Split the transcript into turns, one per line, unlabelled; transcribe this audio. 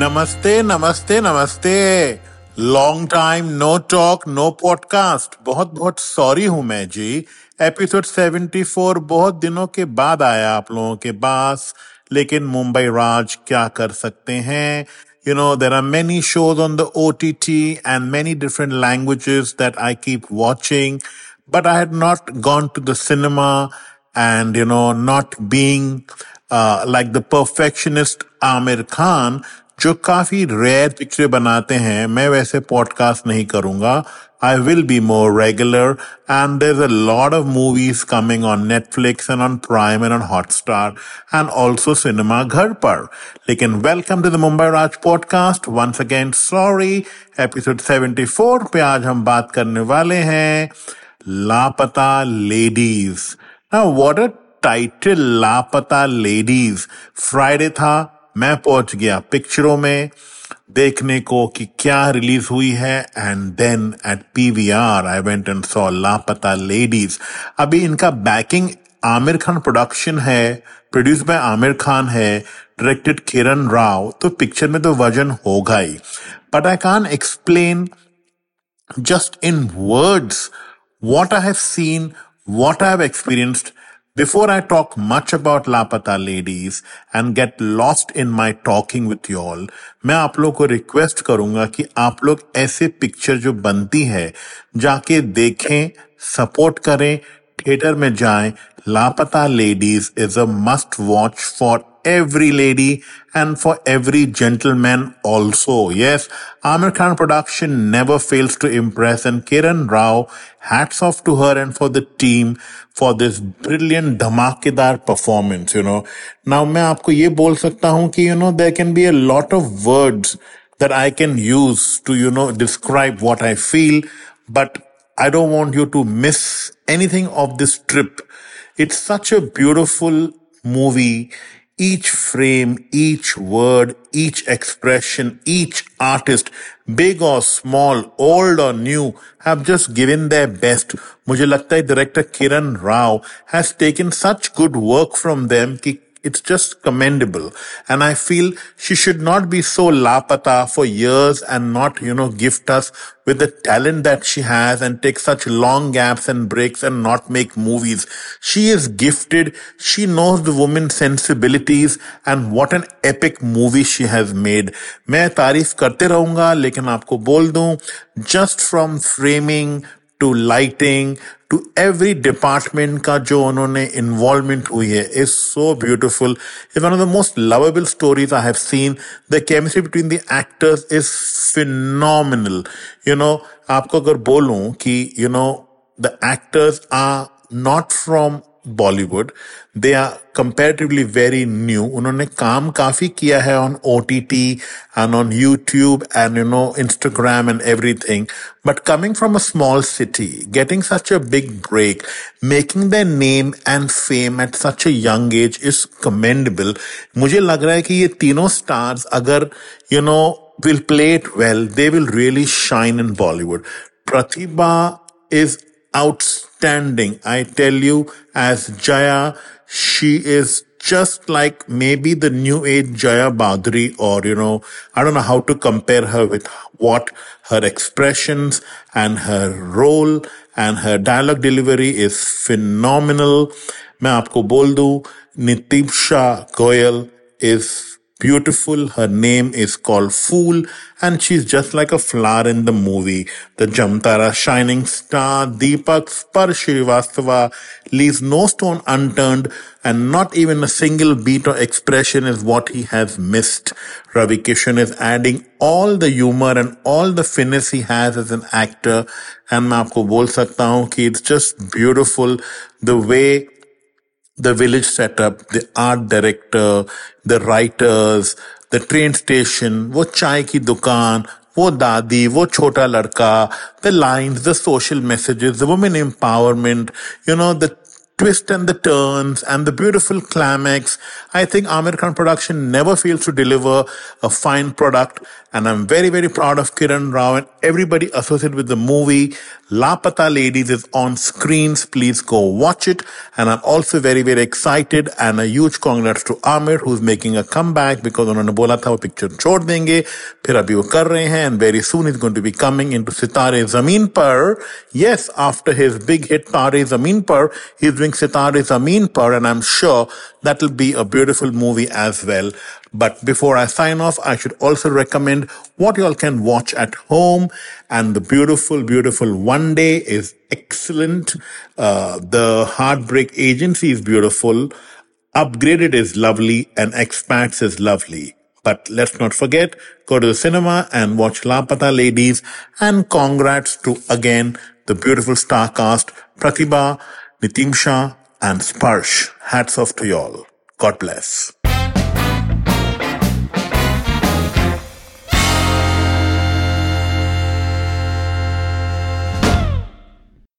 नमस्ते नमस्ते नमस्ते। Long time no talk no podcast बहुत बहुत सॉरी हूँ मैं, जी। एपिसोड 74 बहुत दिनों के बाद आया आप लोगों के पास। लेकिन मुंबई राज क्या कर सकते हैं? You know there are many shows on the O T T and many different languages that I keep watching but I had not gone to the cinema and you know not being like the perfectionist Aamir Khan जो काफ़ी rare picture बनाते हैं मैं वैसे podcast नहीं करूँगा I will be more regular and there's a lot of movies coming on Netflix and on Prime and on Hotstar and also Cinema Ghar Par. Lekin welcome to the Mumbai Raj podcast. Once again, sorry, episode 74 पे आज हम बात करने वाले हैं Laapataa Ladies Now what a title Laapataa Ladies Friday था मैं पहुँच गया पिक्चरों में देखने को कि क्या रिलीज़ हुई है and then at PVR I went and saw Laapataa Ladies अभी इनका बैकिंग आमिर खान प्रोडक्शन है प्रोड्यूस बाय आमिर खान है डायरेक्टेड किरण राव तो पिक्चर में तो वज़न होगा ही। But I can explain just in words what I have seen what I have experienced, before I talk much about Lapata ladies and get lost in my talking with you all, मैं आप लोग को request करूँगा कि आप लोग ऐसे picture जो बनती है जाके देखें सपोर्ट करें थिएटर में जाएँ। Laapataa ladies is a must watch for every lady and for every gentleman also. Yes, Amir Khan production never fails to impress and Kiran Rao, hats off to her and for the team for this brilliant धमाकेदार performance, you know. Now मैं आपको ये बोल सकता हूँ कि, you know, there can be a lot of words that I can use to, you know, describe what I feel, but I don't want you to miss anything of this trip. It's such a beautiful movie. Each frame, each word, each expression, each artist, big or small, old or new, have just given their best. मुझे लगता है director Kiran Rao has taken such good work from them कि it's just commendable. And I feel she should not be so lapata for years and not, you know, gift us with the talent that she has and take such long gaps and breaks and not make movies. She is gifted. She knows the woman's sensibilities and what an epic movie she has made. मैं तारीफ करते रहूंगा लेकिन आपको बोल दूं just from framing to lighting to every department का जो उन्होंने इन्वॉल्वमेंट हुई है is so beautiful is one of the most lovable stories I have seen the chemistry between the actors is final you know आपको अगर बोलूँ कि you know the actors are not from Bollywood they are comparatively very new उन्होंने काम काफ़ी किया है on O T T and on YouTube and you know Instagram and everything but coming from a small city getting such a big break making the name and fame at such a young age is commendable मुझे लग रहा है कि ये तीनों stars अगर you know will play it well they will really shine in Bollywood Pratibha is outstanding. I tell you, as Jaya, she is just like maybe the new age Jaya Bhaduri, or you know, I don't know how to compare her with what her expressions and her role and her dialogue delivery is phenomenal. मैं आपको बोल दूं Nitisha Goyal is beautiful. Her name is called Phool, and she's just like a flower in the movie. The Jamtara shining star Deepak Sparsh Shrivastava leaves no stone unturned, and not even a single beat or expression is what he has missed. Ravi Kishan is adding all the humor and all the finesse he has as an actor, and I can tell you it's just beautiful the way the village setup, the art director, the writers, the train station, wo chai ki dukan, wo dadi, wo chota ladka, the lines, the social messages, the women empowerment, you know, the twist and the turns and the beautiful climax. I think Amir Khan production never fails to deliver a fine product. And I'm very, very proud of Kiran Rao and everybody associated with the movie. Laapata Ladies is on screens. Please go watch it. And I'm also very, very excited and a huge congrats to Amir who's making a comeback because उन्होंने बोला था वो picture छोड़ देंगे फिर अभी वो कर रहे हैं and very soon he's going to be coming into Sitare Zameen Par. Yes, after his big hit Taare Zameen Par, he's doing Sitare Zameen Par and I'm sure that'll be a beautiful movie as well. But before I sign off, I should also recommend what y'all can watch at home. And the beautiful, beautiful One Day is excellent. Uh, the Heartbreak Agency is beautiful. Upgraded is lovely and Expats is lovely. But let's not forget, go to the cinema and watch Laapata Ladies and congrats to again the beautiful star cast Pratibha, Nitimsha and Sparsh. Hats off to y'all. God bless.